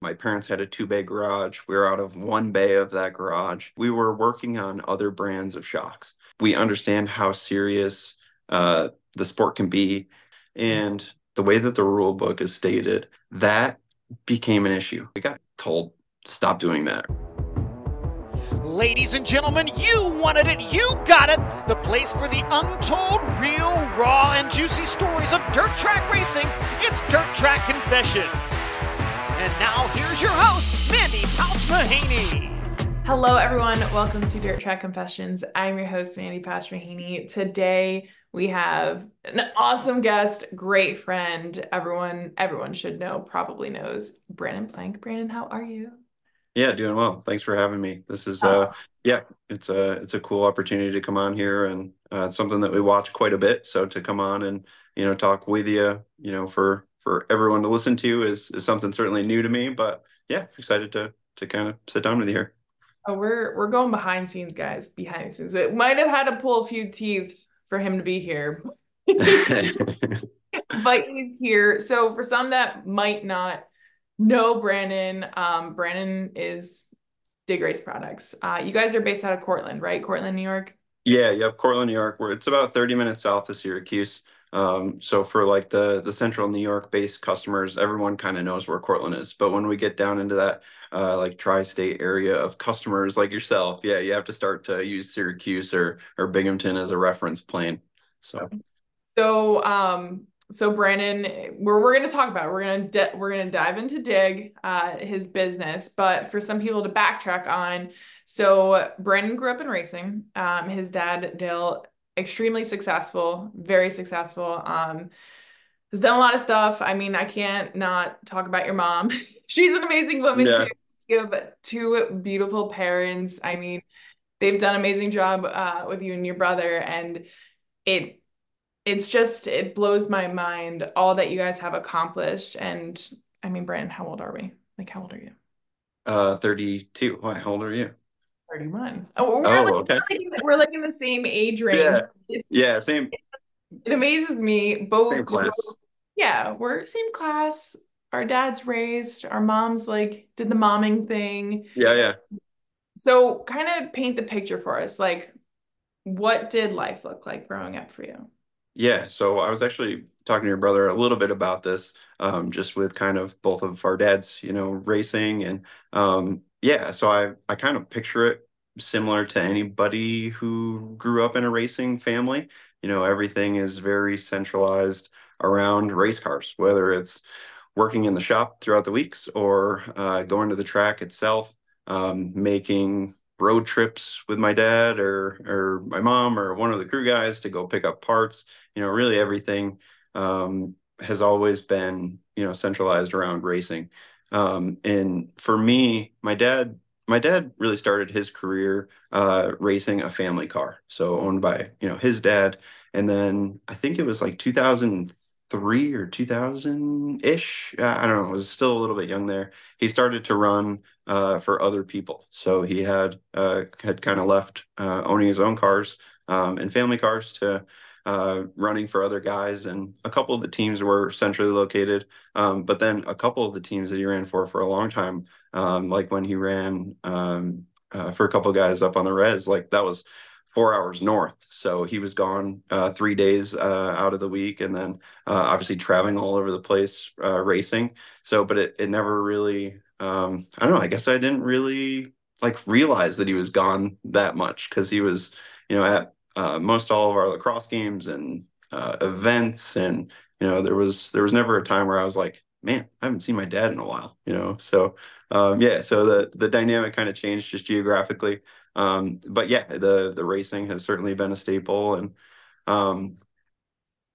My parents had a two bay garage. We were out of one bay of that garage. We were working on other brands of shocks. We understand how serious uh, the sport can be. And the way that the rule book is stated, that became an issue. We got told, stop doing that. Ladies and gentlemen, you wanted it, you got it. The place for the untold, real, raw, and juicy stories of dirt track racing. It's Dirt Track Confessions. And now here's your host, Mandy Pouch Mahaney. Hello, everyone. Welcome to Dirt Track Confessions. I'm your host, Mandy Pouch Mahaney. Today we have an awesome guest, great friend. Everyone, everyone should know, probably knows Brandon Planck. Brandon, how are you? Yeah, doing well. Thanks for having me. This is uh oh. yeah, it's a it's a cool opportunity to come on here and uh, it's something that we watch quite a bit. So to come on and you know talk with you, you know, for for everyone to listen to is is something certainly new to me. But yeah, excited to to kind of sit down with you here. Oh, we're we're going behind scenes, guys. Behind the scenes. It might have had to pull a few teeth for him to be here. but he's here. So for some that might not know Brandon, um, Brandon is Dig Race Products. Uh, you guys are based out of Cortland, right? Cortland, New York. Yeah, yep, Cortland, New York. Where it's about 30 minutes south of Syracuse. Um, so for like the the central New York based customers, everyone kind of knows where Cortland is. But when we get down into that uh, like tri-state area of customers like yourself, yeah, you have to start to use Syracuse or or Binghamton as a reference plane. So so um so Brandon, we're we're gonna talk about it. We're gonna we're gonna dive into Dig, uh, his business. But for some people to backtrack on, so Brandon grew up in racing. Um, his dad Dale extremely successful, very successful. Um, has done a lot of stuff. I mean, I can't not talk about your mom. She's an amazing woman yeah. too. You have two beautiful parents. I mean, they've done an amazing job uh, with you and your brother, and it it's just it blows my mind all that you guys have accomplished. And I mean, Brandon, how old are we? Like, how old are you? Uh, 32. Why, how old are you? 31. Oh, we're, oh, like, okay. we're, like, we're like in the same age range. Yeah, it's, yeah same. It amazes me. Both. Same class. yeah, we're same class. Our dad's raised. Our mom's like did the momming thing. Yeah, yeah. So, kind of paint the picture for us. Like, what did life look like growing up for you? Yeah, so I was actually talking to your brother a little bit about this, um, just with kind of both of our dads, you know, racing and um, yeah, so I I kind of picture it similar to anybody who grew up in a racing family. You know, everything is very centralized around race cars, whether it's working in the shop throughout the weeks or uh, going to the track itself, um, making road trips with my dad or or my mom or one of the crew guys to go pick up parts. You know, really everything um, has always been you know centralized around racing. Um, and for me, my dad, my dad really started his career uh, racing a family car, so owned by you know his dad. And then I think it was like 2003 or 2000 ish. I don't know. I was still a little bit young there. He started to run uh, for other people, so he had uh, had kind of left uh, owning his own cars um, and family cars to uh, running for other guys, and a couple of the teams were centrally located. Um, but then a couple of the teams that he ran for for a long time, um, like when he ran um, uh, for a couple of guys up on the res, like that was four hours north. So he was gone uh, three days uh, out of the week, and then uh, obviously traveling all over the place uh, racing. So, but it it never really. Um, I don't know. I guess I didn't really like realize that he was gone that much because he was, you know, at uh, most all of our lacrosse games and uh, events. And you know there was there was never a time where i was like man i haven't seen my dad in a while you know? So um, yeah so the the dynamic kind of changed just geographically. Um, but yeah the the racing has certainly been a staple. And um,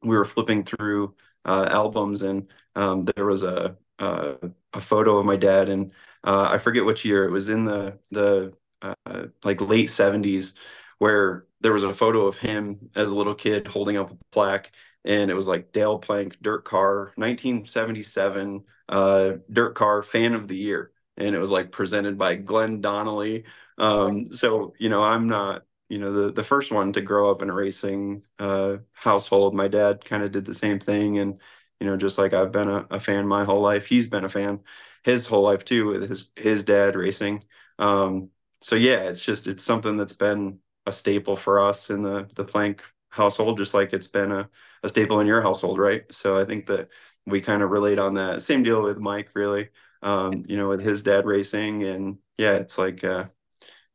we were flipping through uh, albums and um, there was a, a, a photo of my dad. And uh, i forget which year. It was in the the uh, like late 70s where there was a photo of him as a little kid holding up a plaque and it was like Dale Planck dirt car 1977 uh, dirt car fan of the year. And it was like presented by Glenn Donnelly. Um, so you know I'm not you know the the first one to grow up in a racing uh, household. My dad kind of did the same thing. And you know just like I've been a, a fan my whole life he's been a fan his whole life too with his his dad racing. Um, so yeah, it's just it's something that's been a staple for us in the the Planck household, just like it's been a, a staple in your household, right? So I think that we kind of relate on that. Same deal with Mike, really. Um, you know, with his dad racing, and yeah, it's like, uh,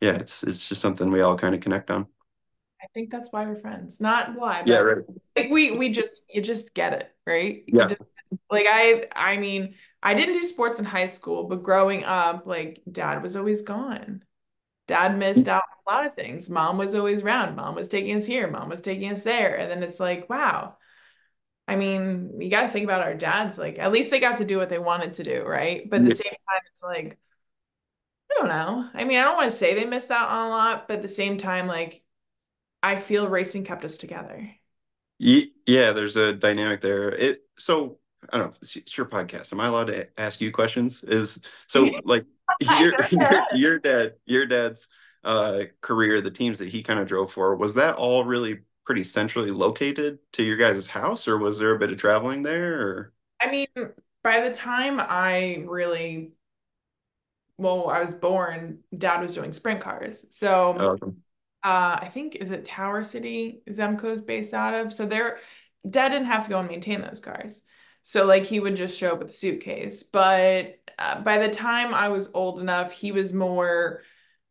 yeah, it's it's just something we all kind of connect on. I think that's why we're friends. Not why, yeah, right. Like we we just you just get it, right? Yeah. Just, like I I mean, I didn't do sports in high school, but growing up, like dad was always gone. Dad missed out on a lot of things. Mom was always around. Mom was taking us here. Mom was taking us there. And then it's like, wow. I mean, you got to think about our dads. Like, at least they got to do what they wanted to do, right? But at the same time, it's like, I don't know. I mean, I don't want to say they missed out on a lot, but at the same time, like, I feel racing kept us together. Yeah, there's a dynamic there. It so I don't know. It's your podcast. Am I allowed to ask you questions? Is so like your, your your dad your dad's uh career, the teams that he kind of drove for, was that all really pretty centrally located to your guys' house, or was there a bit of traveling there? Or I mean, by the time I really well, I was born, dad was doing sprint cars. So oh, uh I think is it Tower City Zemco's based out of. So there dad didn't have to go and maintain those cars. So like he would just show up with a suitcase. But uh, by the time I was old enough, he was more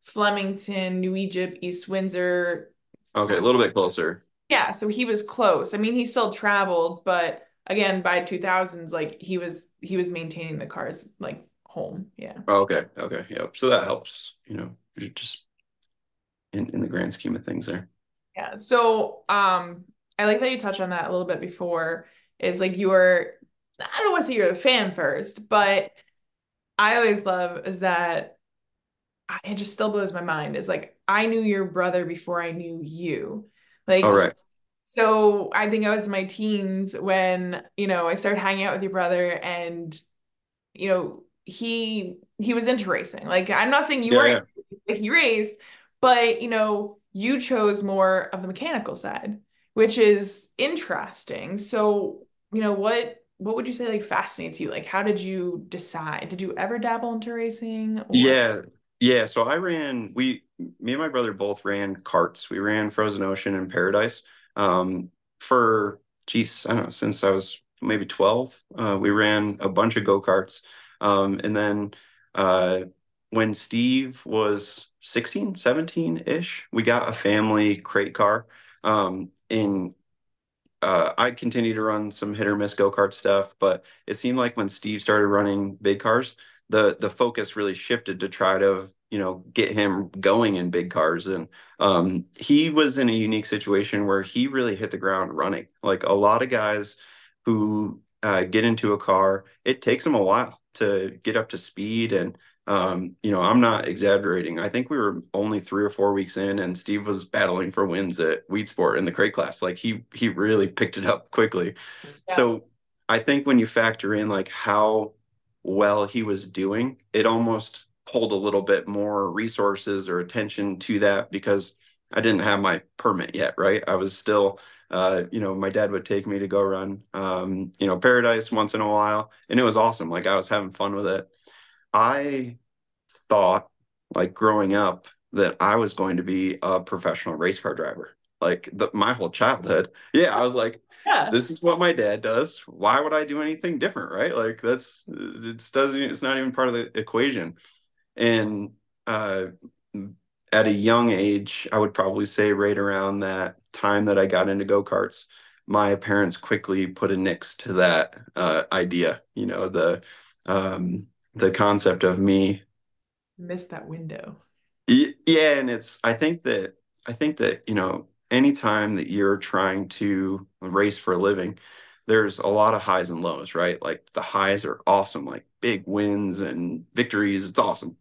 Flemington, New Egypt, East Windsor. Okay, a little bit closer. Yeah, so he was close. I mean, he still traveled, but again, by 2000s, like he was he was maintaining the cars like home. Yeah. Oh, okay. Okay. Yep. So that helps. You know, just in in the grand scheme of things there. Yeah. So um, I like that you touched on that a little bit before. Is like you were I don't want to say you're a fan first, but I always love is that it just still blows my mind. Is like I knew your brother before I knew you. Like, all right. So I think I was in my teens when you know I started hanging out with your brother, and you know he he was into racing. Like I'm not saying you yeah, weren't yeah. he raced, but you know you chose more of the mechanical side, which is interesting. So you know what what would you say like fascinates you? Like how did you decide? Did you ever dabble into racing? Or? Yeah. Yeah. So I ran we me and my brother both ran carts. We ran Frozen Ocean and Paradise. Um for geez, I don't know, since I was maybe 12. Uh, we ran a bunch of go-karts. Um, and then uh, when Steve was 16, 17-ish, we got a family crate car. Um, in uh, I continued to run some hit or miss go kart stuff, but it seemed like when Steve started running big cars, the the focus really shifted to try to you know get him going in big cars, and um, he was in a unique situation where he really hit the ground running. Like a lot of guys who uh, get into a car, it takes them a while to get up to speed and um, you know, I'm not exaggerating. I think we were only three or four weeks in, and Steve was battling for wins at Weedsport in the crate class. Like he he really picked it up quickly. Yeah. So I think when you factor in like how well he was doing, it almost pulled a little bit more resources or attention to that because I didn't have my permit yet, right? I was still, uh, you know, my dad would take me to go run, um, you know, Paradise once in a while, and it was awesome. Like I was having fun with it. I thought, like growing up, that I was going to be a professional race car driver. Like the, my whole childhood. Yeah, I was like, yeah. this is what my dad does. Why would I do anything different? Right? Like that's it doesn't. It's not even part of the equation. And uh, at a young age, I would probably say right around that time that I got into go karts, my parents quickly put a nix to that uh, idea. You know the um, the concept of me miss that window. Yeah, and it's I think that I think that, you know, anytime that you're trying to race for a living, there's a lot of highs and lows, right? Like the highs are awesome, like big wins and victories, it's awesome.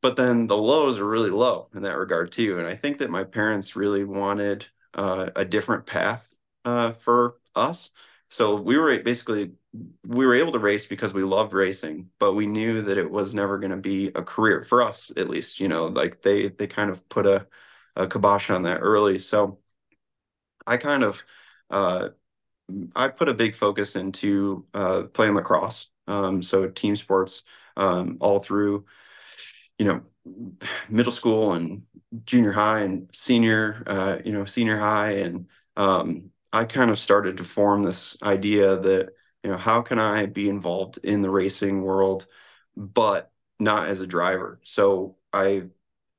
But then the lows are really low in that regard too. And I think that my parents really wanted uh, a different path uh, for us. So we were basically we were able to race because we loved racing, but we knew that it was never going to be a career for us, at least. You know, like they they kind of put a, a kibosh on that early. So I kind of uh, I put a big focus into uh, playing lacrosse. Um, so team sports um, all through, you know, middle school and junior high and senior, uh, you know, senior high. And um, I kind of started to form this idea that, you know, how can I be involved in the racing world, but not as a driver? So I,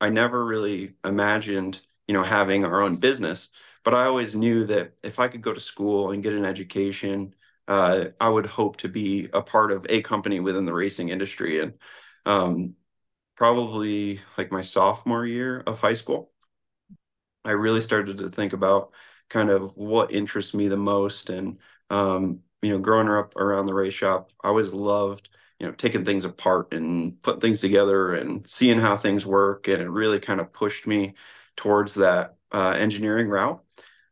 I never really imagined, you know, having our own business, but I always knew that if I could go to school and get an education, uh, I would hope to be a part of a company within the racing industry. And um, probably like my sophomore year of high school, I really started to think about kind of what interests me the most. And, um, you know, growing up around the race shop, I always loved, you know, taking things apart and putting things together and seeing how things work. And it really kind of pushed me towards that uh, engineering route.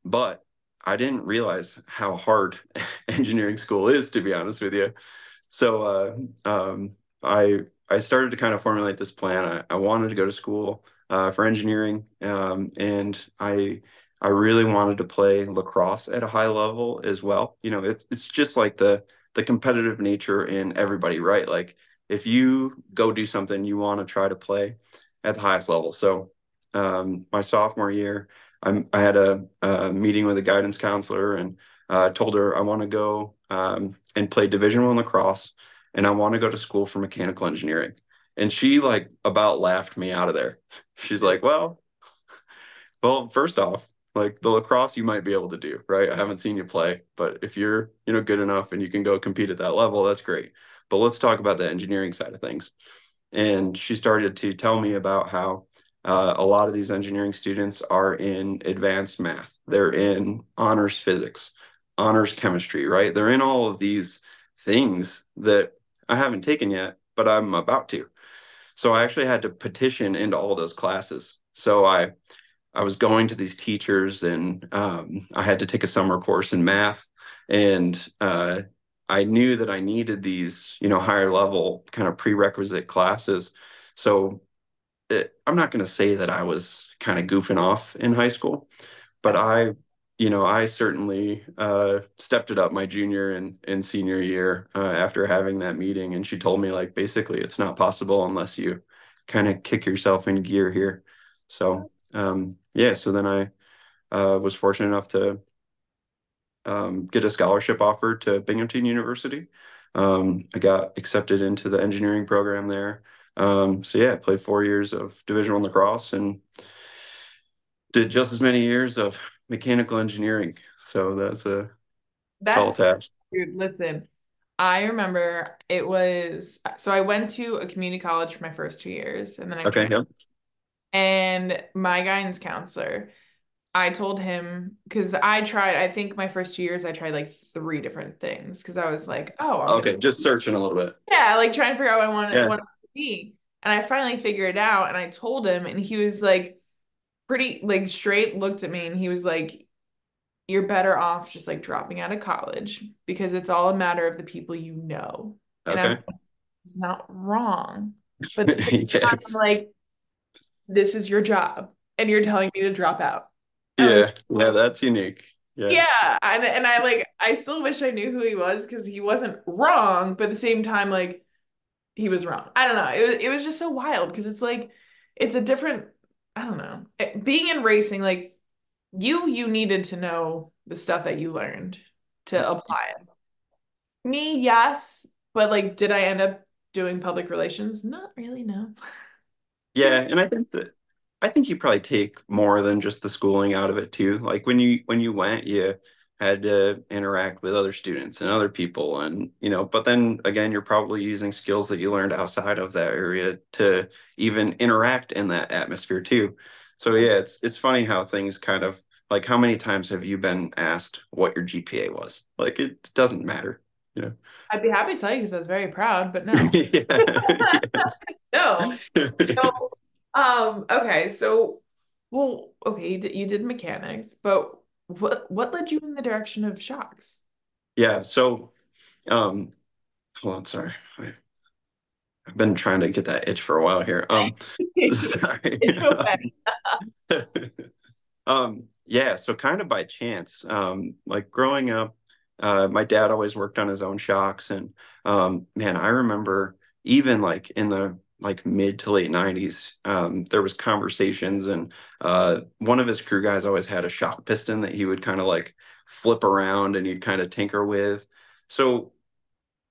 But I didn't realize how hard engineering school is, to be honest with you. So uh, um, I I started to kind of formulate this plan. I, I wanted to go to school uh, for engineering, um, and I I really wanted to play lacrosse at a high level as well. You know, it's it's just like the the competitive nature in everybody, right? Like if you go do something, you want to try to play at the highest level. So um, my sophomore year, I'm, I had a, a meeting with a guidance counselor and uh, told her I want to go um, and play Division One lacrosse and I want to go to school for mechanical engineering. And she like about laughed me out of there. She's like, well, well, first off, like the lacrosse you might be able to do, right? I haven't seen you play, but if you're, you know, good enough and you can go compete at that level, that's great. But let's talk about the engineering side of things. And she started to tell me about how uh, a lot of these engineering students are in advanced math. They're in honors physics, honors chemistry, right? They're in all of these things that I haven't taken yet, but I'm about to. So I actually had to petition into all those classes. So I I was going to these teachers and um, I had to take a summer course in math and uh, I knew that I needed these, you know, higher level kind of prerequisite classes. So it, I'm not going to say that I was kind of goofing off in high school, but I you know, I certainly uh, stepped it up my junior and, and senior year uh, after having that meeting. And she told me, like, basically, it's not possible unless you kind of kick yourself in gear here. So, um, yeah, so then I uh, was fortunate enough to um, get a scholarship offer to Binghamton University. Um, I got accepted into the engineering program there. Um, so, yeah, I played four years of Division One lacrosse and did just as many years of mechanical engineering. So that's a that's, tall task. Dude, listen, I remember it was so I went to a community college for my first two years, and then I okay, yep. And my guidance counselor, I told him because I tried. I think my first two years I tried like three different things because I was like, oh, I'm okay, just searching a little bit. Yeah, like trying to figure out what I wanted, yeah. wanted to be. And I finally figured it out, and I told him, and he was like, pretty like straight looked at me and he was like you're better off just like dropping out of college because it's all a matter of the people you know. And okay. I'm, it's not wrong. But yes. I'm like, this is your job and you're telling me to drop out. yeah. Like, yeah, that's unique. Yeah. Yeah. And, and I like, I still wish I knew who he was because he wasn't wrong, but at the same time, like, he was wrong. I don't know. It was, it was just so wild because it's like, it's a different I don't know. It, being in racing, like you, you needed to know the stuff that you learned to apply it. Me, yes, but like, did I end up doing public relations? Not really. No. Yeah, and I think that I think you probably take more than just the schooling out of it too. Like when you when you went, you had to interact with other students and other people and you know but then again you're probably using skills that you learned outside of that area to even interact in that atmosphere too. So yeah it's it's funny how things kind of like how many times have you been asked what your gpa was? Like it doesn't matter you know? I'd be happy to tell you because i was very proud but no no so, um okay so well okay you did mechanics but what what led you in the direction of shocks? Yeah, so um hold on, sorry. I, have been trying to get that itch for a while here. Um sorry. um yeah, so kind of by chance, um like growing up uh, my dad always worked on his own shocks, and um, man, I remember even like in the like mid to late 90s um, there was conversations and uh, one of his crew guys always had a shock piston that he would kind of like flip around and you'd kind of tinker with. So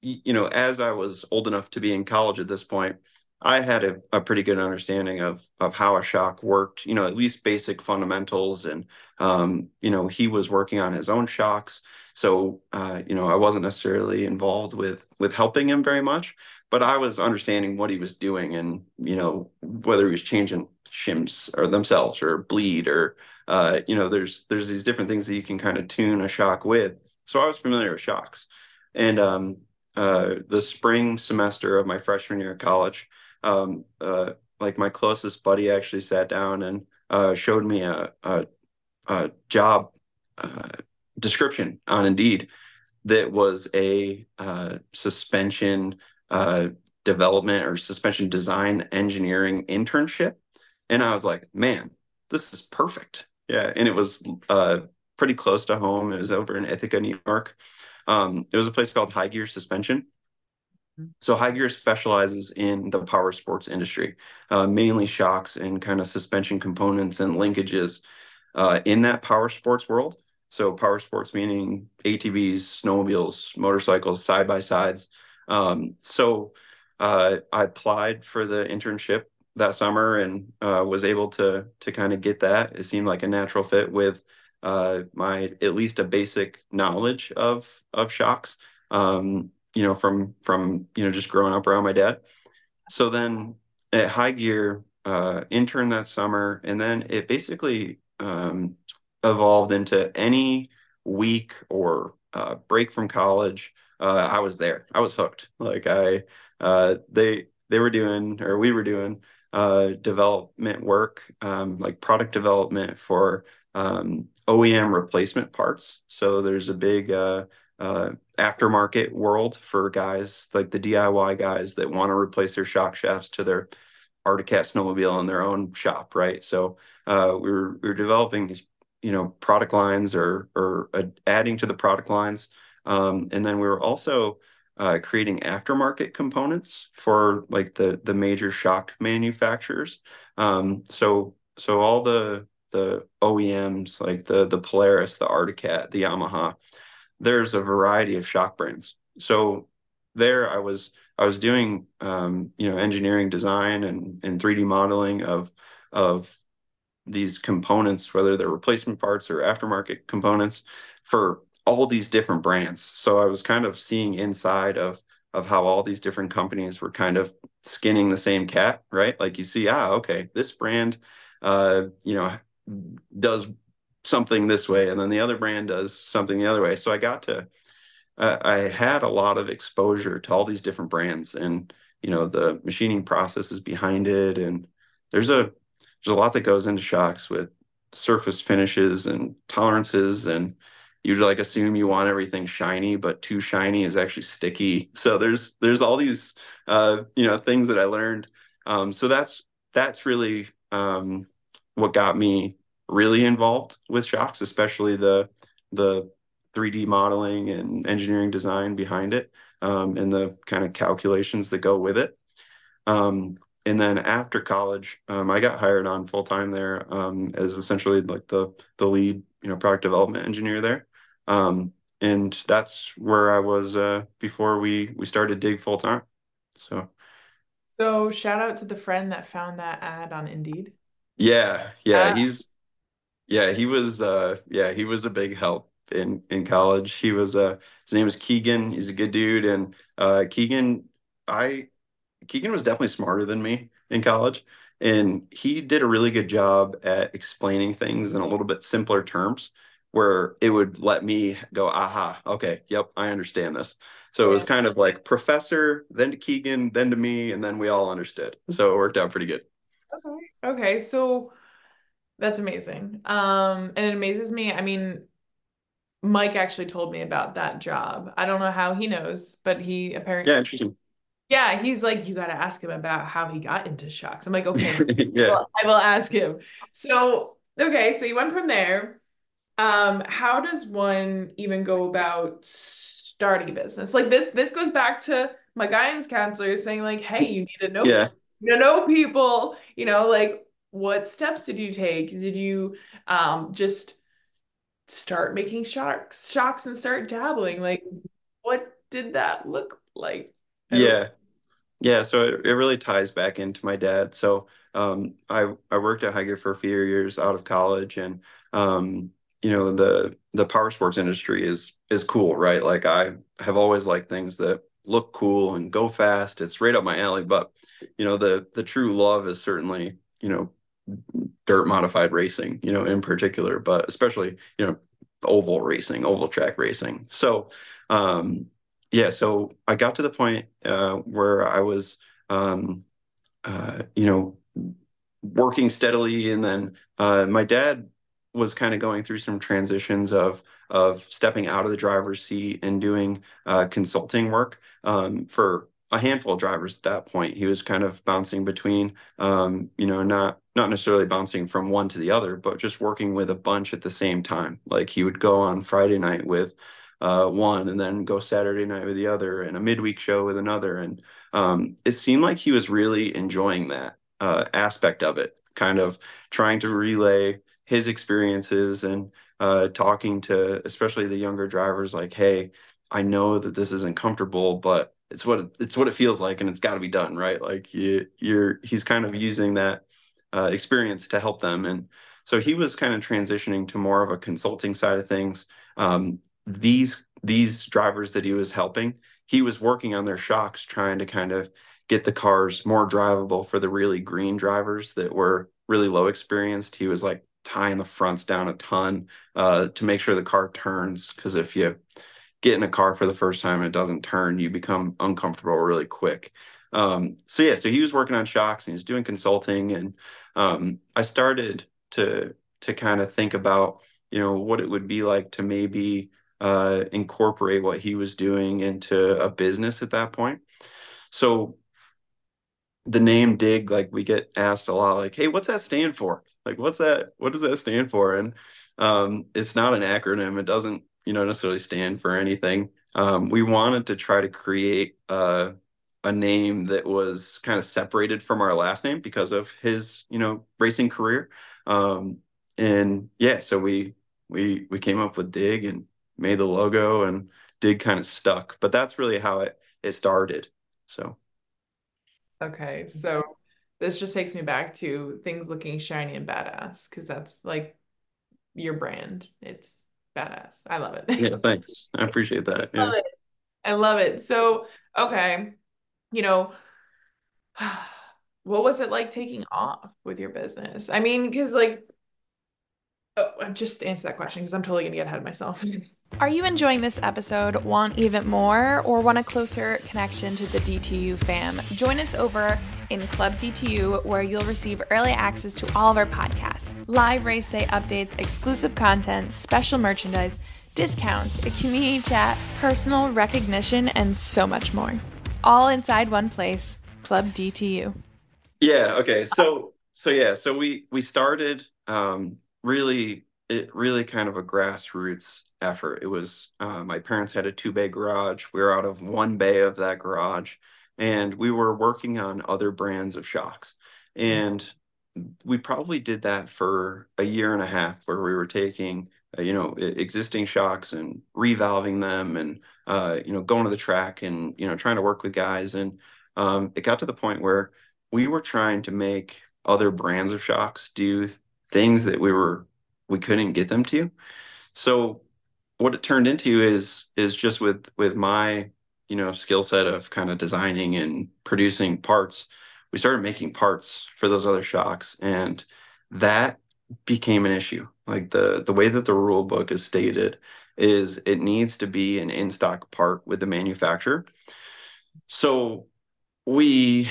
you know as i was old enough to be in college at this point i had a, a pretty good understanding of of how a shock worked you know at least basic fundamentals and um, you know he was working on his own shocks. So uh, you know i wasn't necessarily involved with with helping him very much but I was understanding what he was doing and, you know, whether he was changing shims or themselves or bleed or, uh, you know, there's, there's these different things that you can kind of tune a shock with. So I was familiar with shocks and, um, uh, the spring semester of my freshman year of college, um, uh, like my closest buddy actually sat down and, uh, showed me a, a, a job, uh, description on Indeed that was a uh, suspension uh, development or suspension design engineering internship. And I was like, man, this is perfect. Yeah. And it was uh, pretty close to home. It was over in Ithaca, New York. Um, it was a place called High Gear Suspension. So High Gear specializes in the power sports industry, uh, mainly shocks and kind of suspension components and linkages uh, in that power sports world. So power sports meaning ATVs, snowmobiles, motorcycles, side by sides, um, so uh, I applied for the internship that summer and uh, was able to to kind of get that. It seemed like a natural fit with uh, my at least a basic knowledge of of shocks. Um, you know, from from you know just growing up around my dad. So then at High Gear, uh, intern that summer, and then it basically um, evolved into any week or uh, break from college uh, I was there. I was hooked. Like I, uh, they they were doing or we were doing uh, development work, um, like product development for um, OEM replacement parts. So there's a big uh, uh, aftermarket world for guys like the DIY guys that want to replace their shock shafts to their Arctic Cat snowmobile in their own shop, right? So uh, we were we were developing these you know product lines or or adding to the product lines um, and then we were also uh, creating aftermarket components for like the the major shock manufacturers. Um, so so all the the OEMs like the the Polaris, the Arctic Cat, the Yamaha, there's a variety of shock brands. So there I was I was doing um, you know engineering design and and 3D modeling of of these components, whether they're replacement parts or aftermarket components for all these different brands. So I was kind of seeing inside of of how all these different companies were kind of skinning the same cat, right? Like you see, ah, okay, this brand, uh, you know, does something this way, and then the other brand does something the other way. So I got to, uh, I had a lot of exposure to all these different brands, and you know, the machining processes behind it, and there's a there's a lot that goes into shocks with surface finishes and tolerances and you like assume you want everything shiny, but too shiny is actually sticky. So there's there's all these uh, you know things that I learned. Um, so that's that's really um, what got me really involved with shocks, especially the the 3D modeling and engineering design behind it, um, and the kind of calculations that go with it. Um, and then after college, um, I got hired on full time there um, as essentially like the the lead, you know, product development engineer there. Um, and that's where I was uh, before we we started Dig full time. So, so shout out to the friend that found that ad on Indeed. Yeah, yeah, he's yeah he was uh, yeah he was a big help in in college. He was uh, his name is Keegan. He's a good dude, and uh, Keegan, I Keegan was definitely smarter than me in college, and he did a really good job at explaining things in a little bit simpler terms where it would let me go, aha, okay, yep, I understand this. So it was kind of like professor, then to Keegan, then to me, and then we all understood. So it worked out pretty good. Okay. Okay. So that's amazing. Um, and it amazes me. I mean, Mike actually told me about that job. I don't know how he knows, but he apparently Yeah, interesting. Yeah, he's like, you got to ask him about how he got into shocks. I'm like, okay, yeah. Well, I will ask him. So, okay, so you went from there Um, how does one even go about starting a business? Like this, this goes back to my guidance counselor saying, like, hey, you need to know, Yeah. you know, know people, you know, like what steps did you take? Did you um just start making shocks, shocks and start dabbling? Like, what did that look like? Yeah. Yeah, so it, it really ties back into my dad. So um, I I worked at High Gear for a few years out of college, and um, you know the the power sports industry is is cool, right? Like I have always liked things that look cool and go fast. It's right up my alley. But you know the the true love is certainly you know dirt modified racing, you know in particular, but especially you know oval racing, oval track racing. So um, yeah, so I got to the point uh, where I was, um, uh, you know, working steadily, and then uh, my dad was kind of going through some transitions of of stepping out of the driver's seat and doing uh, consulting work um, for a handful of drivers at that point. He was kind of bouncing between, um, you know, not not necessarily bouncing from one to the other, but just working with a bunch at the same time. Like he would go on Friday night with uh, one and then go Saturday night with the other and a midweek show with another. And um, it seemed like he was really enjoying that uh, aspect of it, kind of trying to relay his experiences and uh, talking to especially the younger drivers like, hey, I know that this isn't comfortable, but it's what it, it's what it feels like and it's got to be done, right? Like you, you're he's kind of using that uh, experience to help them. And so he was kind of transitioning to more of a consulting side of things. Um, these these drivers that he was helping, he was working on their shocks, trying to kind of get the cars more drivable for the really green drivers that were really low experienced. He was like tying the fronts down a ton uh, to make sure the car turns. Because if you get in a car for the first time and it doesn't turn, you become uncomfortable really quick. Um, so yeah, so he was working on shocks and he was doing consulting, and um, I started to to kind of think about you know what it would be like to maybe uh, incorporate what he was doing into a business at that point. So the name Dig, like we get asked a lot, like, hey, what's that stand for? Like, what's that? What does that stand for? And um, it's not an acronym. It doesn't, you know, necessarily stand for anything. Um, we wanted to try to create uh, a name that was kind of separated from our last name because of his, you know, racing career. Um, and yeah, so we we we came up with Dig and made the logo and Dig kind of stuck. But that's really how it it started. So Okay, so this just takes me back to things looking shiny and badass because that's like your brand. It's badass. I love it. yeah, thanks. I appreciate that. Yeah. Love it. I love it. So, okay, you know, what was it like taking off with your business? I mean, because like, oh, just answer that question because I'm totally gonna get ahead of myself. Are you enjoying this episode, want even more, or want a closer connection to the DTU fam? Join us over in Club DTU, where you'll receive early access to all of our podcasts, live race day updates, exclusive content, special merchandise, discounts, a community chat, personal recognition, and so much more. All inside one place, Club DTU. Yeah, okay. So so yeah, so we we started um really it really kind of a grassroots effort. It was uh, my parents had a two bay garage. We were out of one bay of that garage, and we were working on other brands of shocks. And we probably did that for a year and a half, where we were taking uh, you know existing shocks and revalving them, and uh, you know going to the track and you know trying to work with guys. And um, it got to the point where we were trying to make other brands of shocks do things that we were we couldn't get them to. So what it turned into is is just with with my you know skill set of kind of designing and producing parts we started making parts for those other shocks. And that became an issue. Like the the way that the rule book is stated is it needs to be an in stock part with the manufacturer. So we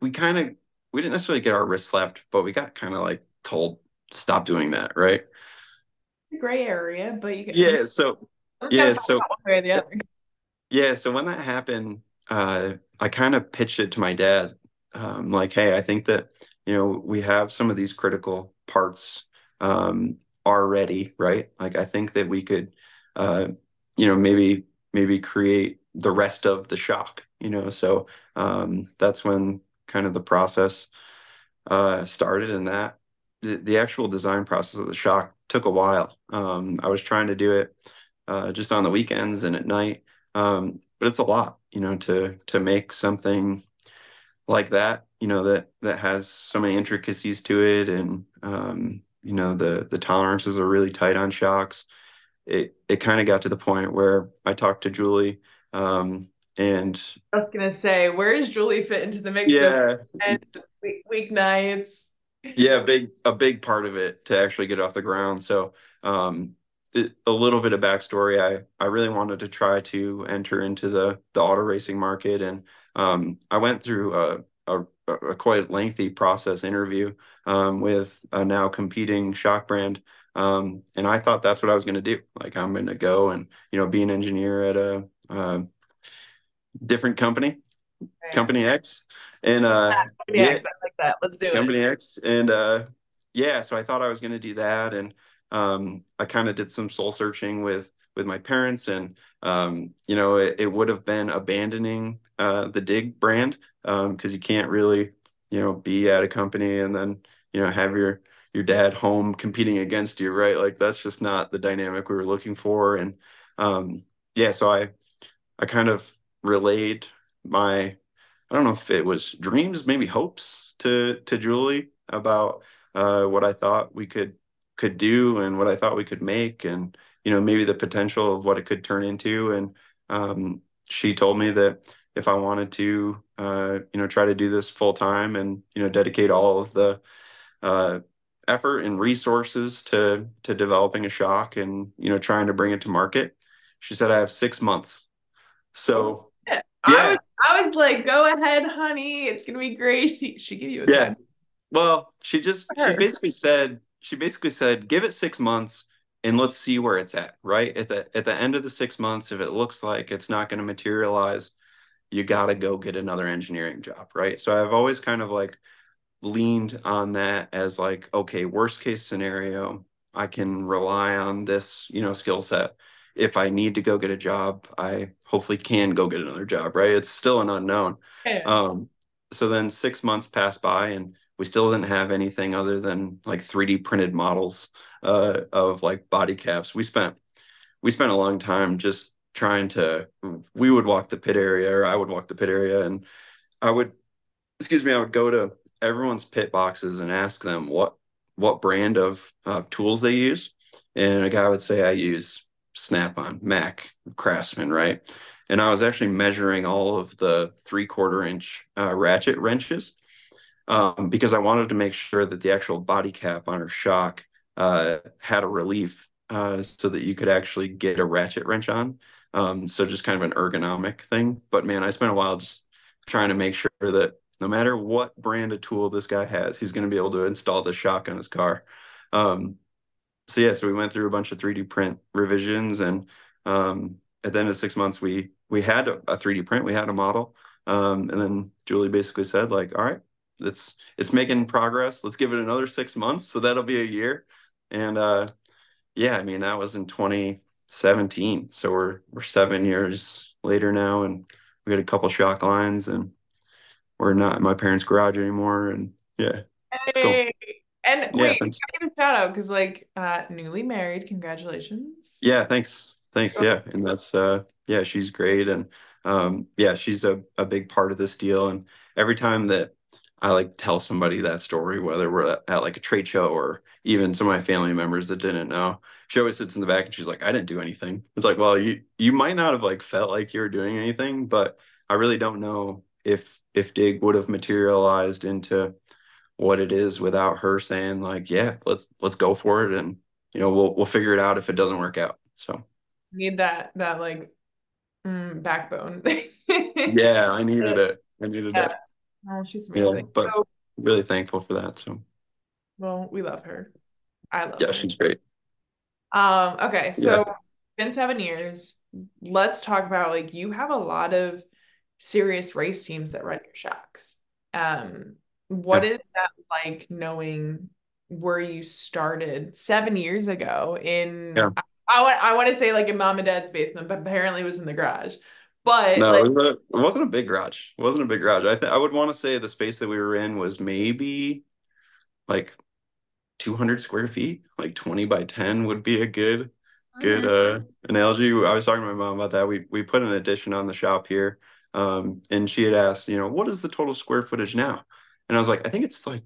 we kind of we didn't necessarily get our wrist slapped but we got kind of like told stop doing that right It's a gray area, but you can yeah so yeah so one way or the other. Yeah, so when that happened, uh, I kind of pitched it to my dad. Um, like, hey, I think that, you know, we have some of these critical parts um, are ready, right? Like I think that we could, uh, you know, maybe maybe create the rest of the shock, you know. So um, that's when kind of the process uh, started, and that the, the actual design process of the shock took a while. Um, I was trying to do it uh, just on the weekends and at night, um, but it's a lot, you know, to to make something like that, you know, that that has so many intricacies to it, and um, you know, the the tolerances are really tight on shocks. It it kind of got to the point where I talked to Julie. Um, and I was gonna say, where does Julie fit into the mix? Yeah, of week, weeknights yeah, big a big part of it to actually get off the ground. So, um, it, a little bit of backstory. I I really wanted to try to enter into the the auto racing market, and um, I went through a, a, a quite lengthy process interview um, with a now competing shock brand. Um, and I thought that's what I was going to do. Like I'm going to go and you know be an engineer at a, a different company, right. company X, and uh, yeah, yeah, I like that. Let's do Company it. X, and uh, yeah, so I thought I was going to do that, and um, I kind of did some soul searching with with my parents, and um, you know, it, it would have been abandoning uh, the Dig brand because um, you can't really, you know, be at a company and then you know have your your dad home competing against you, right? Like that's just not the dynamic we were looking for, and um, yeah, so I I kind of relayed my I don't know if it was dreams, maybe hopes to to Julie about uh, what I thought we could could do and what I thought we could make, and you know maybe the potential of what it could turn into. And um, she told me that if I wanted to, uh, you know, try to do this full time and you know dedicate all of the uh, effort and resources to to developing a shock and you know trying to bring it to market, she said I have six months. So yeah. I was I was like, go ahead, honey. It's gonna be great. She, she gave you a yeah. Time. Well, she just she basically said she basically said, give it six months and let's see where it's at. Right at the at the end of the six months, if it looks like it's not going to materialize, you got to go get another engineering job. Right. So I've always kind of like leaned on that as like, okay, worst case scenario, I can rely on this, you know, skill set if I need to go get a job, I hopefully can go get another job, right? It's still an unknown. Yeah. Um, so then six months passed by and we still didn't have anything other than like 3D printed models uh, of like body caps. We spent we spent a long time just trying to we would walk the pit area or I would walk the pit area and I would excuse me, I would go to everyone's pit boxes and ask them what what brand of uh, tools they use. And a guy would say, I use Snap on, Mac, Craftsman, right? And I was actually measuring all of the three quarter inch uh, ratchet wrenches um, because I wanted to make sure that the actual body cap on her shock uh, had a relief uh, so that you could actually get a ratchet wrench on. Um, so just kind of an ergonomic thing. But man, I spent a while just trying to make sure that no matter what brand of tool this guy has, he's going to be able to install the shock on his car. Um, so yeah, so we went through a bunch of 3D print revisions, and um, at the end of six months, we we had a, a 3D print, we had a model, um, and then Julie basically said like, all right, it's it's making progress. Let's give it another six months, so that'll be a year, and uh, yeah, I mean that was in 2017, so we're we're seven years later now, and we got a couple shock lines, and we're not in my parents' garage anymore, and yeah. Hey. And yeah, wait, thanks. give a shout out because like uh newly married, congratulations. Yeah, thanks. Thanks. Yeah. And that's uh yeah, she's great. And um yeah, she's a, a big part of this deal. And every time that I like tell somebody that story, whether we're at, at like a trade show or even some of my family members that didn't know, she always sits in the back and she's like, I didn't do anything. It's like, well, you you might not have like felt like you were doing anything, but I really don't know if if Dig would have materialized into what it is without her saying like, yeah, let's let's go for it, and you know we'll we'll figure it out if it doesn't work out. So need that that like mm, backbone. yeah, I needed it. I needed yeah. it. Oh, she's amazing. Yeah, but so, really thankful for that. So well, we love her. I love yeah, her. she's great. Um, okay, so yeah. been seven years. Let's talk about like you have a lot of serious race teams that run your shocks. Um, what yeah. is that like knowing where you started seven years ago in Yeah. I, want I want to say like in mom and dad's basement, but apparently it was in the garage. But No, like it wasn't a, it wasn't a big garage. It wasn't a big garage. I th I would want to say the space that we were in was maybe like 200 square feet, like 20 by 10 would be a good good Mhm. uh analogy. I was talking to my mom about that. We we put an addition on the shop here. Um, and she had asked, you know, what is the total square footage now? And I was like, I think it's like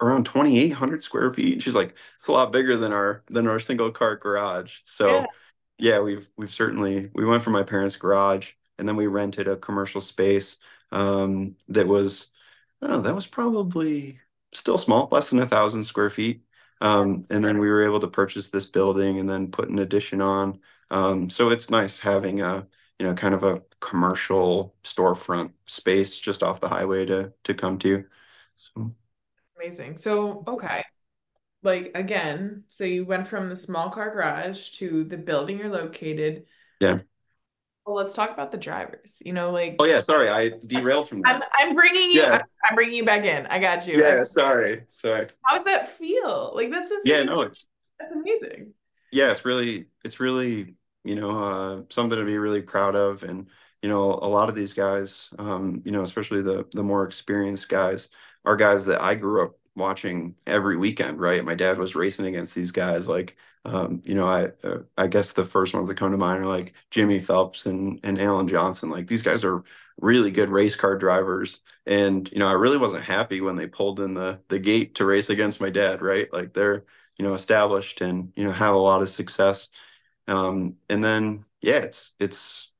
around 2,800 square feet. And She's like, it's a lot bigger than our than our single car garage. Yeah. So yeah, we've we've certainly we went from my parents' garage and then we rented a commercial space um that was I don't know, that was probably still small, less than a thousand square feet. Um, and then we were able to purchase this building and then put an addition on. Um, so it's nice having a, you know, kind of a commercial storefront space just off the highway to to come to. So Amazing. So, okay. Like again, so you went from the small car garage to the building you're located. yeah. Well, let's talk about the drivers. You know, like Oh yeah, sorry, I derailed from I'm that. I'm bringing you Yeah. I'm, I'm bringing you back in. I got you. Yeah, sorry. Sorry. How does that feel? Like that's a Yeah, no, it's that's amazing. yeah, it's really it's really, you know, uh something to be really proud of. And, you know, a lot of these guys, um, you know, especially the the more experienced guys, are guys that I grew up watching every weekend, right? My dad was racing against these guys like um, you know, I uh, I guess the first ones that come to mind are like Jimmy Phelps and and Alan Johnson. Like these guys are really good race car drivers. And, you know, I really wasn't happy when they pulled in the the gate to race against my dad, right? Like they're, you know, established and, you know, have a lot of success. Um, and then yeah, it's it's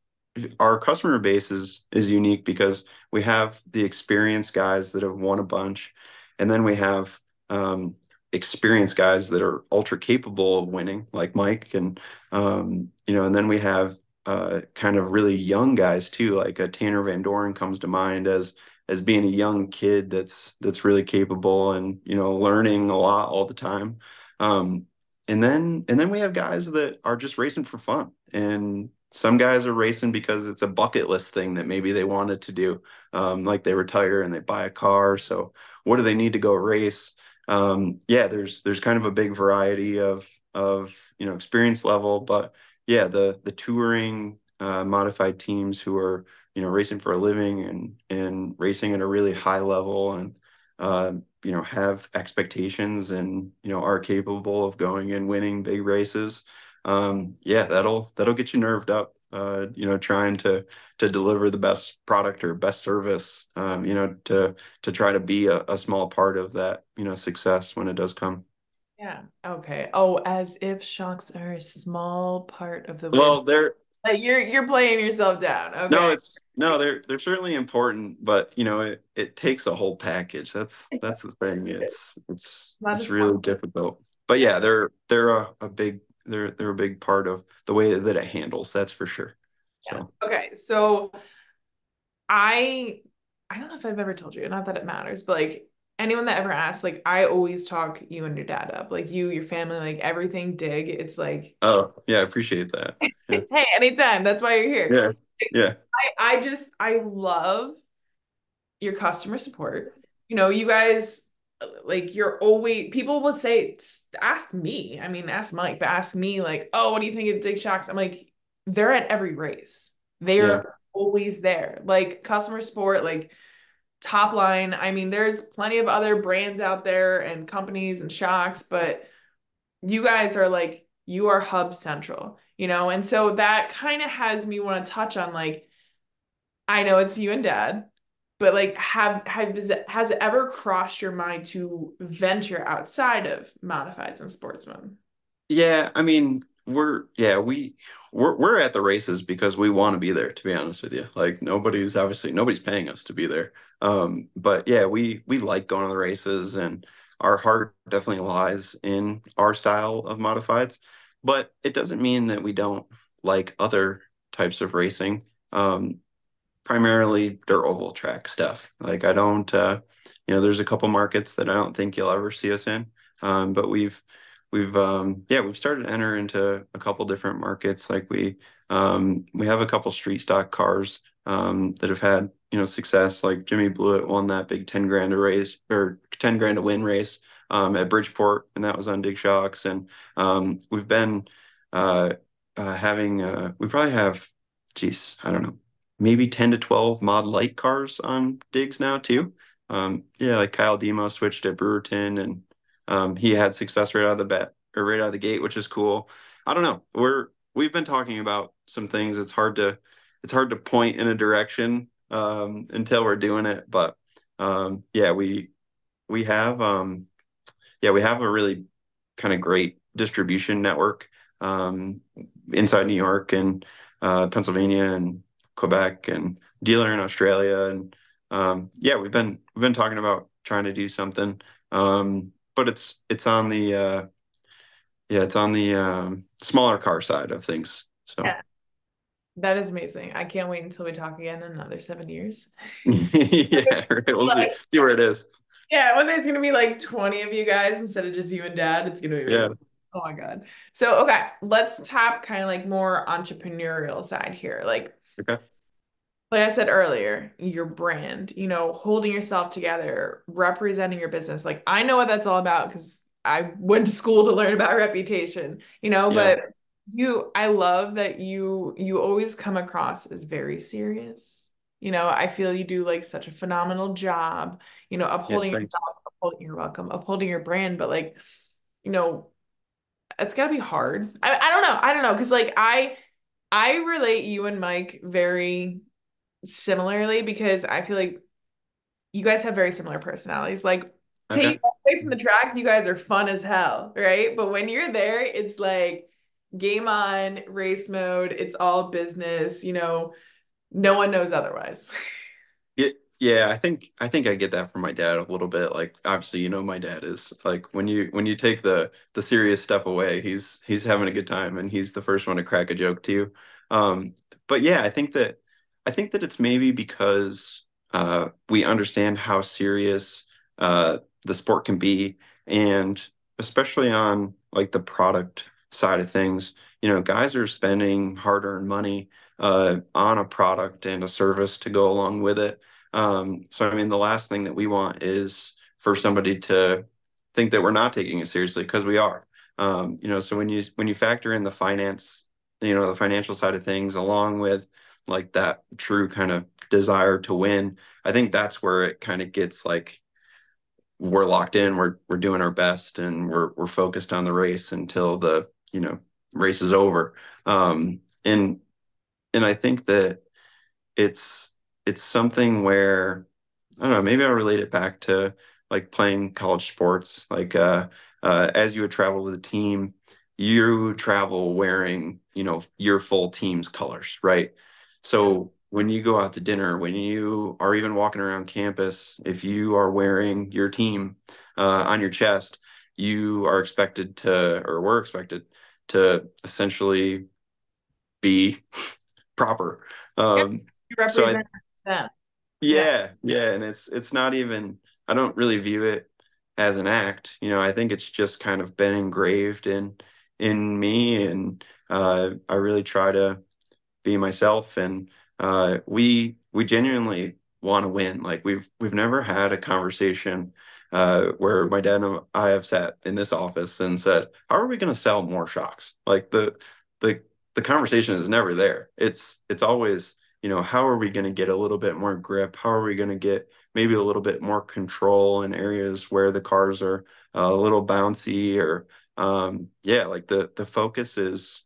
our customer base is is unique because we have the experienced guys that have won a bunch, and then we have um, experienced guys that are ultra capable of winning, like Mike, and um, you know, and then we have uh, kind of really young guys too, like a Tanner Van Doren comes to mind as as being a young kid that's that's really capable and you know learning a lot all the time. Um, and then and then we have guys that are just racing for fun. And some guys are racing because it's a bucket list thing that maybe they wanted to do. Um, like they retire and they buy a car. So what do they need to go race? Um, yeah, there's there's kind of a big variety of of you know experience level, but yeah, the the touring uh, modified teams who are you know racing for a living and and racing at a really high level and uh, you know have expectations and you know are capable of going and winning big races um yeah that'll that'll get you nerved up uh you know trying to to deliver the best product or best service um you know to to try to be a, a small part of that you know success when it does come Yeah. Okay. Oh, as if shocks are a small part of the win. well they're Like you're you're playing yourself down. no it's no they're they're certainly important but you know it it takes a whole package that's that's the thing it's it's Not it's really fun. difficult but yeah they're they're a, a big they're they're a big part of the way that it handles that's for sure Yes. so Okay. So I I don't know if I've ever told you, not that it matters, but like anyone that ever asks, like I always talk you and your dad up. Like you, your family, like everything dig. It's like, oh yeah i appreciate that yeah hey, anytime. That's why you're here. yeah yeah I I just I love your customer support. You know, you guys like you're always people would say ask me. I mean, ask Mike, but ask me like, "Oh, what do you think of Dig Shocks?" I'm like, they're at every race. They're always there. Like customer support, like top line. I mean, there's plenty of other brands out there and companies and shocks, but you guys are like you are hub central, you know? And so that kind of has me want to touch on like I know it's you and dad, but like have have it, has it ever crossed your mind to venture outside of modifieds and sportsmen? Yeah, I mean, we're yeah, we we're we're at the races because we want to be there, to be honest with you. Like nobody's obviously nobody's paying us to be there. Um, but yeah, we we like going to the races and our heart definitely lies in our style of modifieds. But it doesn't mean that we don't like other types of racing. Um, primarily dirt oval track stuff. Like I don't, uh, you know, there's a couple markets that I don't think you'll ever see us in. Um, but we've, we've, um, yeah, we've started to enter into a couple different markets. Like we, um, we have a couple street stock cars, um, that have had you know success. Like Jimmy Blewett won that big ten grand a race or ten grand a win race um, at Bridgeport, and that was on Dig Shocks. And um, we've been uh, uh, having uh, we probably have, geez, I don't know, maybe ten to twelve mod light cars on digs now too. Um, yeah, like Kyle Demo switched at Brewerton, and um, he had success right out of the bat or right out of the gate, which is cool. I don't know. We're we've been talking about some things. It's hard to it's hard to point in a direction um, until we're doing it. But um, yeah, we we have um, yeah we have a really kind of great distribution network um, inside New York and uh, Pennsylvania and Quebec and dealer in Australia and um, yeah we've been we've been talking about trying to do something um, but it's it's on the uh, yeah it's on the um, smaller car side of things so yeah. That is amazing. I can't wait until we talk again in another seven years. yeah, right. we'll like, see, see where it is. Yeah, when there's gonna be like 20 of you guys instead of just you and dad, it's gonna be yeah. Oh my god. So okay, let's tap kind of like more entrepreneurial side here. Like okay. Like I said earlier, your brand, you know, holding yourself together, representing your business. Like I know what that's all about because I went to school to learn about reputation, you know, yeah. but you I love that you you always come across as very serious. You know, I feel you do like such a phenomenal job, you know, upholding yeah, yourself, upholding you're welcome, upholding your brand, but like, you know, it's gotta be hard. I, I don't know. I don't know. Cause like I I relate you and Mike very similarly because I feel like you guys have very similar personalities. Like okay. take away from the track, you guys are fun as hell, right? But when you're there, it's like game on, race mode, it's all business, you know, no one knows otherwise. Yeah, yeah, I think I think I get that from my dad a little bit. Like obviously, you know, my dad is like when you when you take the the serious stuff away, he's he's having a good time and he's the first one to crack a joke to you. Um, but yeah, I think that I think that it's maybe because uh, we understand how serious uh, the sport can be, and especially on like the product side of things, you know, guys are spending hard-earned money uh, on a product and a service to go along with it. Um, so, I mean, the last thing that we want is for somebody to think that we're not taking it seriously because we are. Um, you know, so when you when you factor in the finance, you know, the financial side of things, along with like that true kind of desire to win, I think that's where it kind of gets like we're locked in, we're we're doing our best, and we're we're focused on the race until the you know race is over. Um and and i think that it's it's something where i don't know maybe i'll relate it back to like playing college sports. Like uh, uh as you would travel with a team you travel wearing you know your full team's colors right so when you go out to dinner when you are even walking around campus if you are wearing your team uh, on your chest you are expected to, or we're expected to essentially be proper. Um, you represent so I, yeah, yeah, and it's it's not even. I don't really view it as an act. You know, I think it's just kind of been engraved in in me, and uh, I really try to be myself. And uh, we we genuinely want to win. Like we've we've never had a conversation uh, where my dad and I have sat in this office and said, "How are we going to sell more shocks?" Like the the the conversation is never there. It's it's always you know how are we going to get a little bit more grip? How are we going to get maybe a little bit more control in areas where the cars are a little bouncy or um, yeah, like the the focus is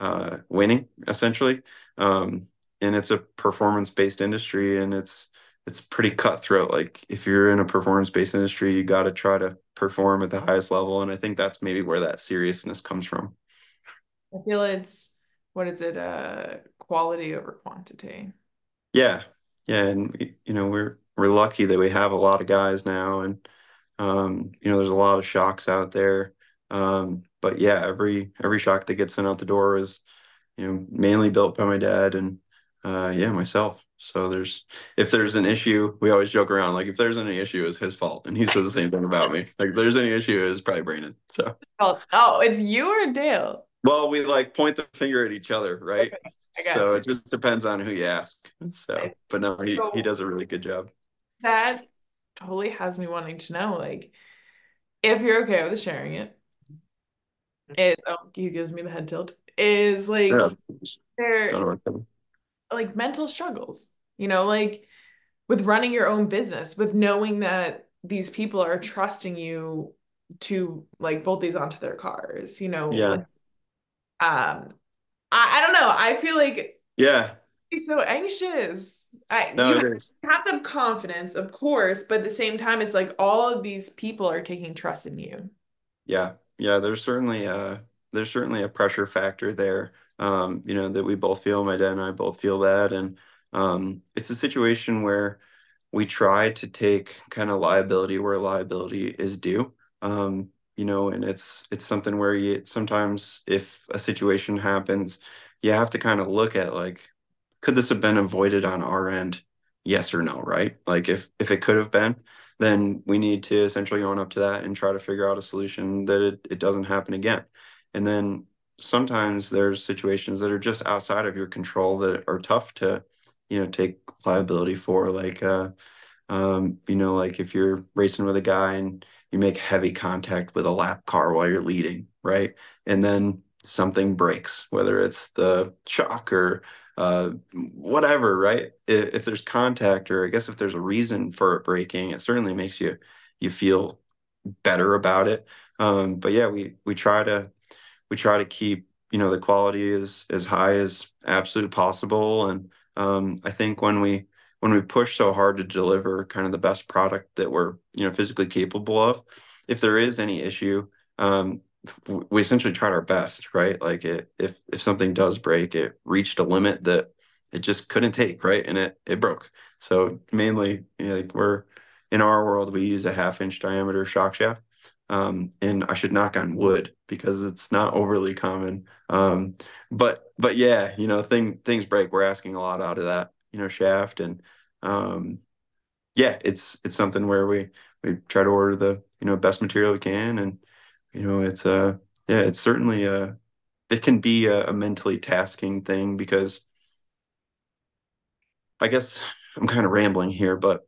uh, winning essentially. Um, and it's a performance based industry and it's it's pretty cutthroat. Like if you're in a performance based industry, you got to try to perform at the highest level. And I think that's maybe where that seriousness comes from. I feel it's what is it? Uh, quality over quantity. Yeah, yeah, and you know we're we're lucky that we have a lot of guys now, and um, you know there's a lot of shocks out there. Um, but yeah, every every shock that gets sent out the door is you know mainly built by my dad and uh, yeah myself. So there's if there's an issue, we always joke around like if there's any issue, it's his fault, and he says the same thing about me. Like if there's any issue, it's probably Brandon. So oh, oh, it's you or Dale? Well, we like point the finger at each other, right? Okay. So it just depends on who you ask. So, but no, he, so, he does a really good job. That totally has me wanting to know, like, if you're okay with sharing it, is oh, he gives me the head tilt. Is like yeah. there like mental struggles, you know, like with running your own business, with knowing that these people are trusting you to like bolt these onto their cars, you know. Yeah. Like, um, I, I don't know. I feel like yeah, he's so anxious. I no, you have, have to have confidence, of course, but at the same time, it's like all of these people are taking trust in you. Yeah, yeah. There's certainly a there's certainly a pressure factor there. Um, you know that we both feel. My dad and I both feel that, and um, it's a situation where we try to take kind of liability where liability is due. Um, you know, and it's it's something where you sometimes if a situation happens, you have to kind of look at like, could this have been avoided on our end? Yes or no, right? Like if if it could have been, then we need to essentially own up to that and try to figure out a solution that it, it doesn't happen again. And then sometimes there's situations that are just outside of your control that are tough to, you know, take liability for. Like uh um, you know, like if you're racing with a guy and you make heavy contact with a lap car while you're leading, right? And then something breaks, whether it's the shock or uh, whatever, right? If, if, there's contact, or I guess if there's a reason for it breaking, it certainly makes you you feel better about it. Um, but yeah, we we try to we try to keep you know the quality as as high as absolute possible, and um, I think when we when we push so hard to deliver kind of the best product that we're you know physically capable of if there is any issue um, we essentially tried our best right like it, if if something does break it reached a limit that it just couldn't take right and it it broke so mainly you know, like we're in our world we use a half inch diameter shock shaft um, and I should knock on wood because it's not overly common. Um, but but yeah, you know, thing things break. We're asking a lot out of that you know shaft and um, yeah it's it's something where we we try to order the you know best material we can and you know it's uh yeah it's certainly a it can be a, a mentally tasking thing because I guess I'm kind of rambling here but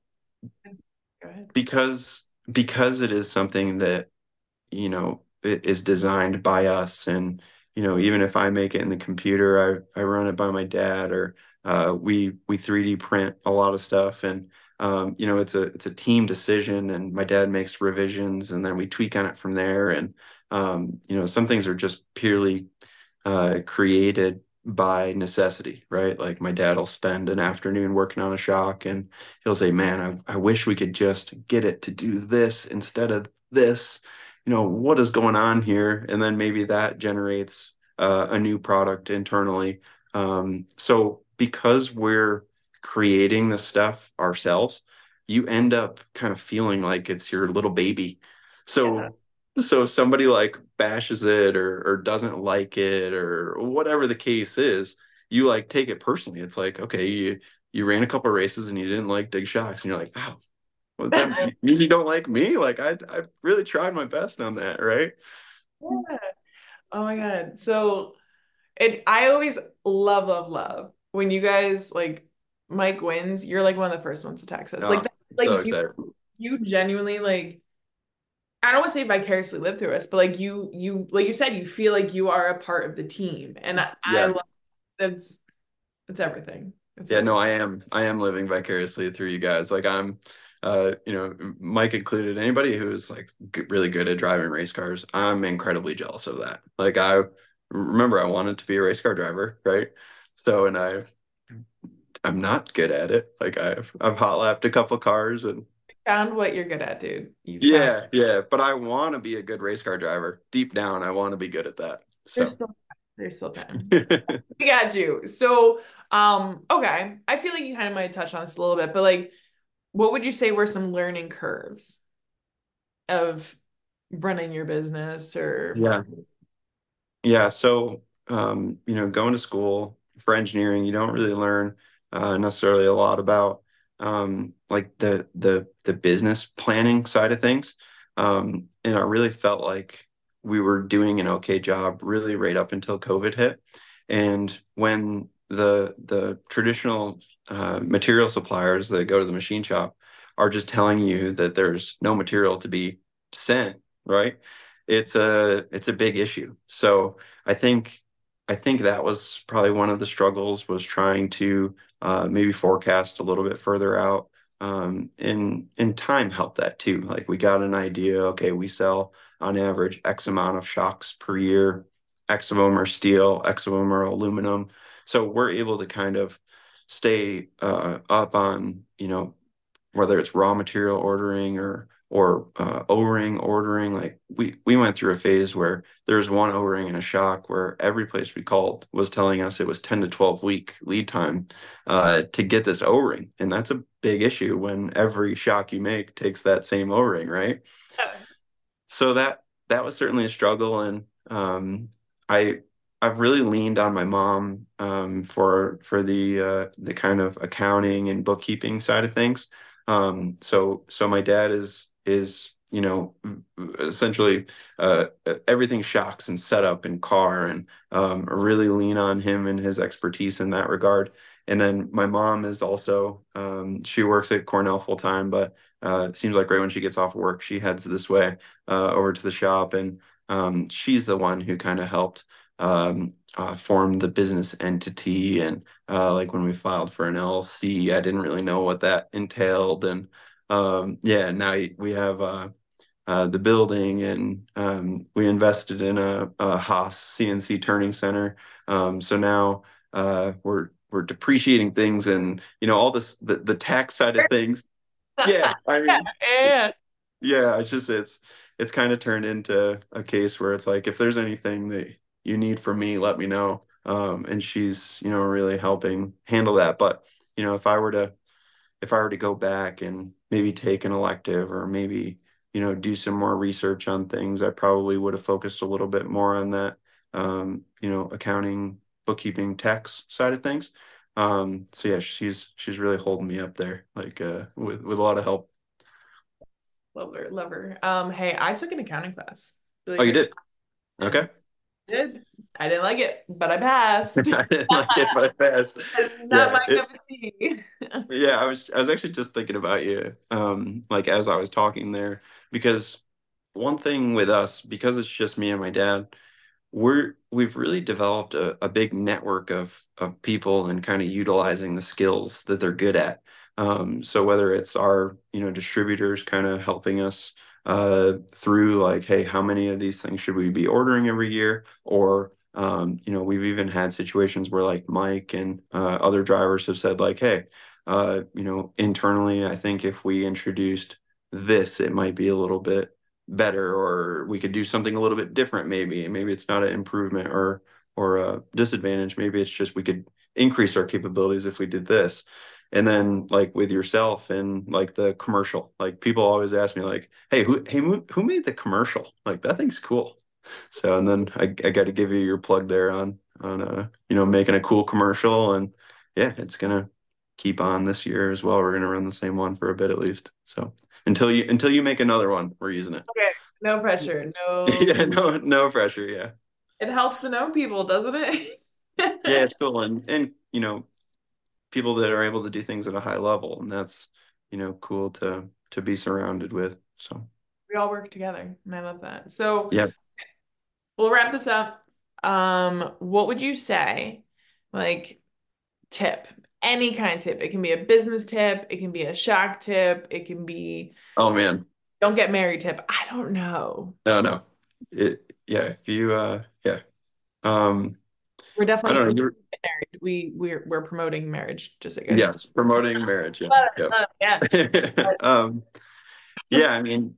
because because it is something that you know it is designed by us and you know even if I make it in the computer I I run it by my dad or uh, we we 3D print a lot of stuff, and um, you know it's a it's a team decision. And my dad makes revisions, and then we tweak on it from there. And um, you know some things are just purely uh, created by necessity, right? Like my dad will spend an afternoon working on a shock, and he'll say, "Man, I, I wish we could just get it to do this instead of this." You know what is going on here, and then maybe that generates uh, a new product internally. Um, so because we're creating the stuff ourselves, you end up kind of feeling like it's your little baby. So yeah. so somebody like bashes it or or doesn't like it or whatever the case is, you like take it personally. It's like, okay, you you ran a couple races and you didn't like dig shocks and you're like, wow, well, that means you don't like me. Like I I really tried my best on that, right? Yeah. Oh my god. So it I always love, love, love when you guys like Mike wins, you're like one of the first ones to text us. Oh, like, that, like so you, you genuinely like I don't want to say vicariously live through us, but like you, you, like you said, you feel like you are a part of the team, and I, yeah. I love that's that's everything. It's yeah, everything. no, I am, I am living vicariously through you guys. Like I'm, uh, you know, Mike included. Anybody who's like g- really good at driving race cars, I'm incredibly jealous of that. Like I remember, I wanted to be a race car driver, right? So, and I, I'm not good at it. Like I've I've hot lapped a couple cars and found what you're good at, dude. You yeah, yeah. But I want to be a good race car driver. Deep down, I want to be good at that. So. There's still there's still time. we got you. So, um, okay. I feel like you kind of might touch on this a little bit, but like, what would you say were some learning curves of running your business or yeah yeah so um you know going to school for engineering, you don't really learn uh, necessarily a lot about um, like the the the business planning side of things. Um, and I really felt like we were doing an okay job really right up until COVID hit. And when the the traditional uh, material suppliers that go to the machine shop are just telling you that there's no material to be sent, right? It's a it's a big issue. So I think I think that was probably one of the struggles was trying to uh, maybe forecast a little bit further out. Um, and and time helped that too. Like we got an idea. Okay, we sell on average X amount of shocks per year. X of them are steel, X of them are aluminum. So we're able to kind of stay uh, up on you know whether it's raw material ordering or or uh, O-ring ordering. Like we we went through a phase where there was one O-ring in a shock where every place we called was telling us it was 10 to 12 week lead time uh, to get this O-ring, and that's a big issue when every shock you make takes that same O-ring, right? So that that was certainly a struggle, and um, I I've really leaned on my mom um, for for the uh, the kind of accounting and bookkeeping side of things. Um, so so my dad is is you know essentially uh, everything shocks and setup and car and um, really lean on him and his expertise in that regard. And then my mom is also um, she works at cornell full time but uh, it seems like right when she gets off work she heads this way uh, over to the shop. And um, she's the one who kind of helped um, uh, form the business entity. And uh, like when we filed for an llc i didn't really know what that entailed. And um, yeah, now we have uh, uh, the building and um, we invested in a, a Haas CNC turning center. Um, so now uh, we're we're depreciating things and you know all this the, the tax side of things. Yeah, I mean, yeah, yeah. It's just it's it's kind of turned into a case where it's like if there's anything that you need from me, let me know. Um, and she's you know really helping handle that. But you know if I were to if I were to go back and maybe take an elective or maybe you know do some more research on things, I probably would have focused a little bit more on that um, you know accounting, bookkeeping, tax side of things. Um, so yeah, she's she's really holding me up there, like uh, with with a lot of help. Love her, love her. Um, hey, I took an accounting class. Really oh, you did? Okay did. I didn't like it, but I passed. I didn't like it, but I passed. Not yeah, my cup of tea. yeah, I was I was actually just thinking about you, um, like as I was talking there, because one thing with us, because it's just me and my dad, we're we've really developed a, a big network of of people and kind of utilizing the skills that they're good at. Um, so whether it's our you know distributors kind of helping us uh, through like, hey, how many of these things should we be ordering every year? Or, um, you know, we've even had situations where like Mike and uh, other drivers have said like, hey, uh, you know, internally, I think if we introduced this, it might be a little bit better, or we could do something a little bit different. Maybe, maybe it's not an improvement or or a disadvantage. Maybe it's just we could increase our capabilities if we did this and then like with yourself and like the commercial. Like people always ask me like hey who hey who made the commercial? Like that thing's cool. So and then i, I got to give you your plug there on on uh you know making a cool commercial. And yeah it's gonna keep on this year as well. We're gonna run the same one for a bit at least. So until you until you make another one we're using it. Okay. No pressure. No. Yeah no no pressure. Yeah. It helps to know people doesn't it? Yeah it's cool. And and you know people that are able to do things at a high level and that's you know cool to to be surrounded with so. We all work together and i love that. So yeah we'll wrap this up. Um what would you say like tip any kind of tip? It can be a business tip it can be a shock tip it can be oh man. Don't get married tip. I don't know. No no. It yeah if you uh yeah. Um we're definitely know, married. We we're we're promoting marriage, just I guess. Yes, promoting marriage. Yeah. Uh, yeah. um, yeah, I mean,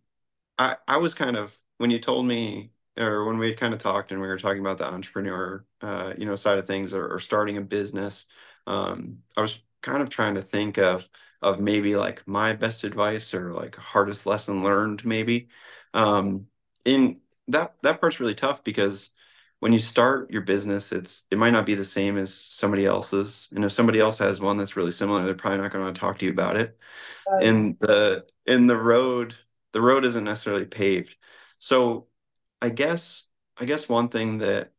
I I was kind of when you told me or when we kind of talked and we were talking about the entrepreneur uh, you know side of things or, or starting a business um, i was kind of trying to think of of maybe like my best advice or like hardest lesson learned maybe um, in that that part's really tough because when you start your business, it's it might not be the same as somebody else's. And if somebody else has one that's really similar, they're probably not going to talk to you about it. And the in the road, the road isn't necessarily paved. So I guess I guess one thing that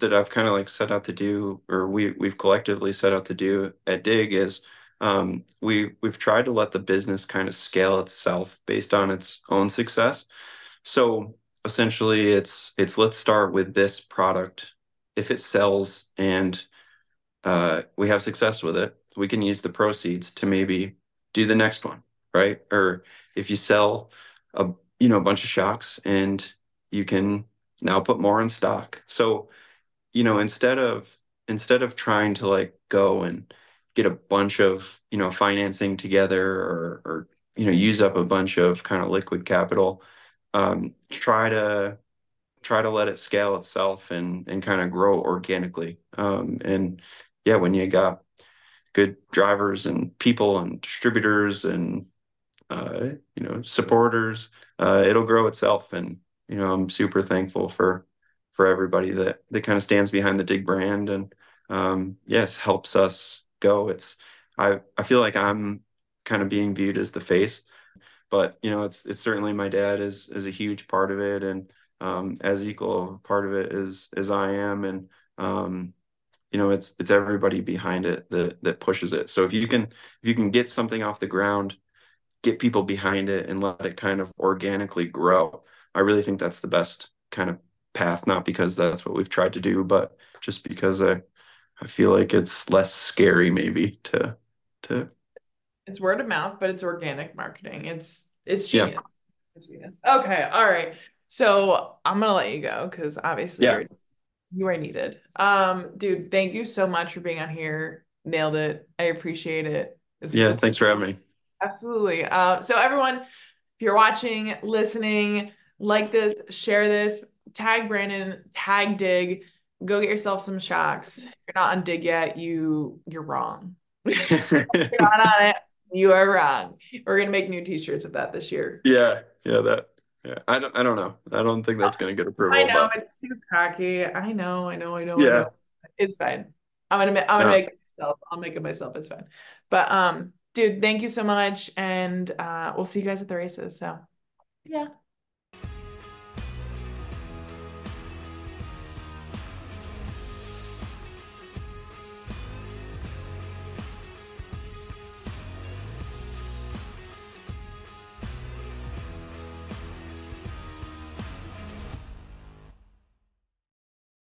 that I've kind of like set out to do, or we we've collectively set out to do at Dig is um, we we've tried to let the business kind of scale itself based on its own success. So essentially, it's it's let's start with this product. If it sells and uh, we have success with it, we can use the proceeds to maybe do the next one, right? Or if you sell a you know a bunch of shocks and you can now put more in stock. So you know, instead of instead of trying to like go and get a bunch of, you know, financing together or or you know, use up a bunch of kind of liquid capital, um, try to try to let it scale itself and and kind of grow organically. Um, and yeah, when you got good drivers and people and distributors and uh, you know supporters, uh, it'll grow itself. And you know, I'm super thankful for for everybody that that kind of stands behind the Dig brand and um, yes, helps us go. It's I I feel like I'm kind of being viewed as the face, but you know, it's it's certainly my dad is is a huge part of it and um, as equal part of it as as I am and um, you know, it's it's everybody behind it that that pushes it. So if you can if you can get something off the ground, get people behind it and let it kind of organically grow. I really think that's the best kind of path, not because that's what we've tried to do, but just because I I feel like it's less scary maybe to to it's word of mouth, but it's organic marketing. It's it's genius. Yeah. It's genius. Okay, all right. So I'm gonna let you go because obviously yeah. you're, you are needed. Um, dude, thank you so much for being on here. Nailed it. I appreciate it. Yeah, thanks for having me. Absolutely. Uh, so everyone, if you're watching, listening, like this, share this, tag Brandon, tag Dig, go get yourself some shocks. If you're not on Dig yet, you you're wrong. you're not on it. You are wrong. We're gonna make new T-shirts of that this year. Yeah, yeah, that. Yeah, I don't. I don't know. I don't think that's gonna get approval. I know but... it's too cocky. I know. I know. I know. Yeah, I know. it's fine. I'm gonna. I'm gonna make it myself. I'll make it myself. It's fine. But um, dude, thank you so much, and uh, we'll see you guys at the races. So, yeah.